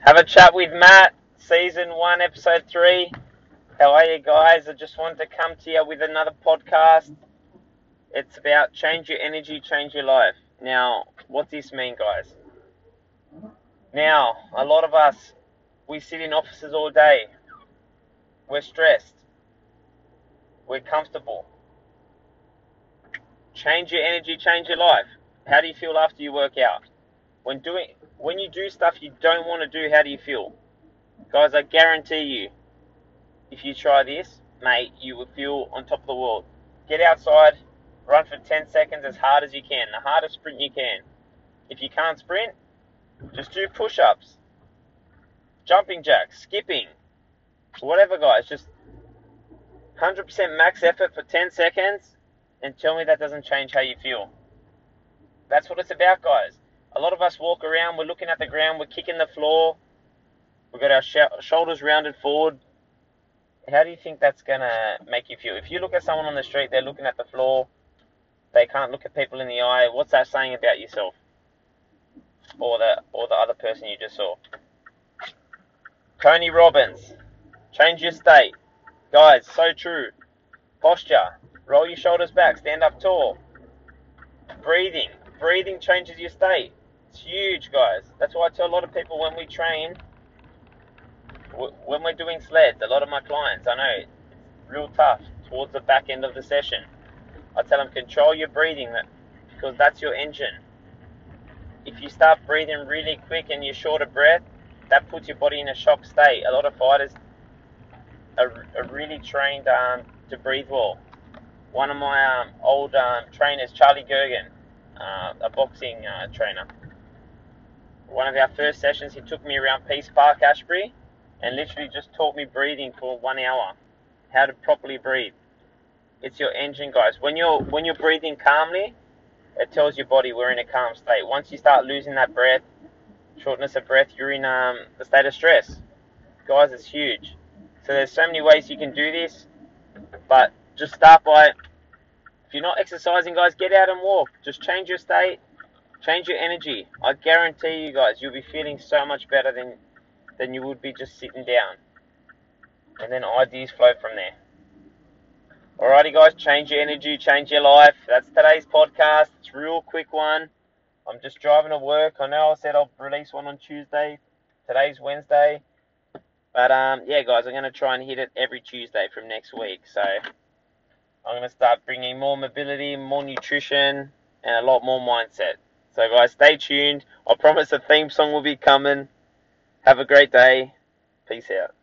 Have a chat with Matt, season one, episode three. How are you guys? I just wanted to come to you with another podcast. It's about change your energy, change your life. Now, what does this mean, guys? Now, a lot of us, we sit in offices all day. We're stressed. We're comfortable. Change your energy, change your life. How do you feel after you work out? When doing when you do stuff you don't want to do, how do you feel? Guys, I guarantee you, if you try this, mate, you will feel on top of the world. Get outside, run for 10 seconds as hard as you can, the hardest sprint you can. If you can't sprint, just do push ups, jumping jacks, skipping, whatever, guys. Just 100% max effort for 10 seconds and tell me that doesn't change how you feel. That's what it's about, guys. A lot of us walk around, we're looking at the ground, we're kicking the floor, we've got our sh- shoulders rounded forward. How do you think that's going to make you feel? If you look at someone on the street, they're looking at the floor, they can't look at people in the eye, what's that saying about yourself? Or the, or the other person you just saw. Tony Robbins, change your state. Guys, so true. Posture, roll your shoulders back, stand up tall. Breathing, breathing changes your state. It's huge, guys. That's why I tell a lot of people when we train, when we're doing sleds, a lot of my clients, I know it's real tough towards the back end of the session. I tell them control your breathing because that's your engine. If you start breathing really quick and you're short of breath, that puts your body in a shock state. A lot of fighters are, are really trained um, to breathe well. One of my um, old um, trainers, Charlie Gergen, uh, a boxing uh, trainer. One of our first sessions, he took me around Peace Park, Ashbury, and literally just taught me breathing for one hour, how to properly breathe. It's your engine, guys. When you're when you're breathing calmly, it tells your body we're in a calm state. Once you start losing that breath, shortness of breath, you're in um, a state of stress. Guys, it's huge. So there's so many ways you can do this, but just start by if you're not exercising, guys, get out and walk. Just change your state, change your energy. I guarantee you guys, you'll be feeling so much better than than you would be just sitting down. And then ideas flow from there. Alrighty, guys, change your energy, change your life. That's today's podcast. It's a real quick one. I'm just driving to work. I know I said I'll release one on Tuesday. Today's Wednesday. But um, yeah, guys, I'm going to try and hit it every Tuesday from next week. So I'm going to start bringing more mobility, more nutrition, and a lot more mindset. So, guys, stay tuned. I promise a theme song will be coming. Have a great day. Peace out.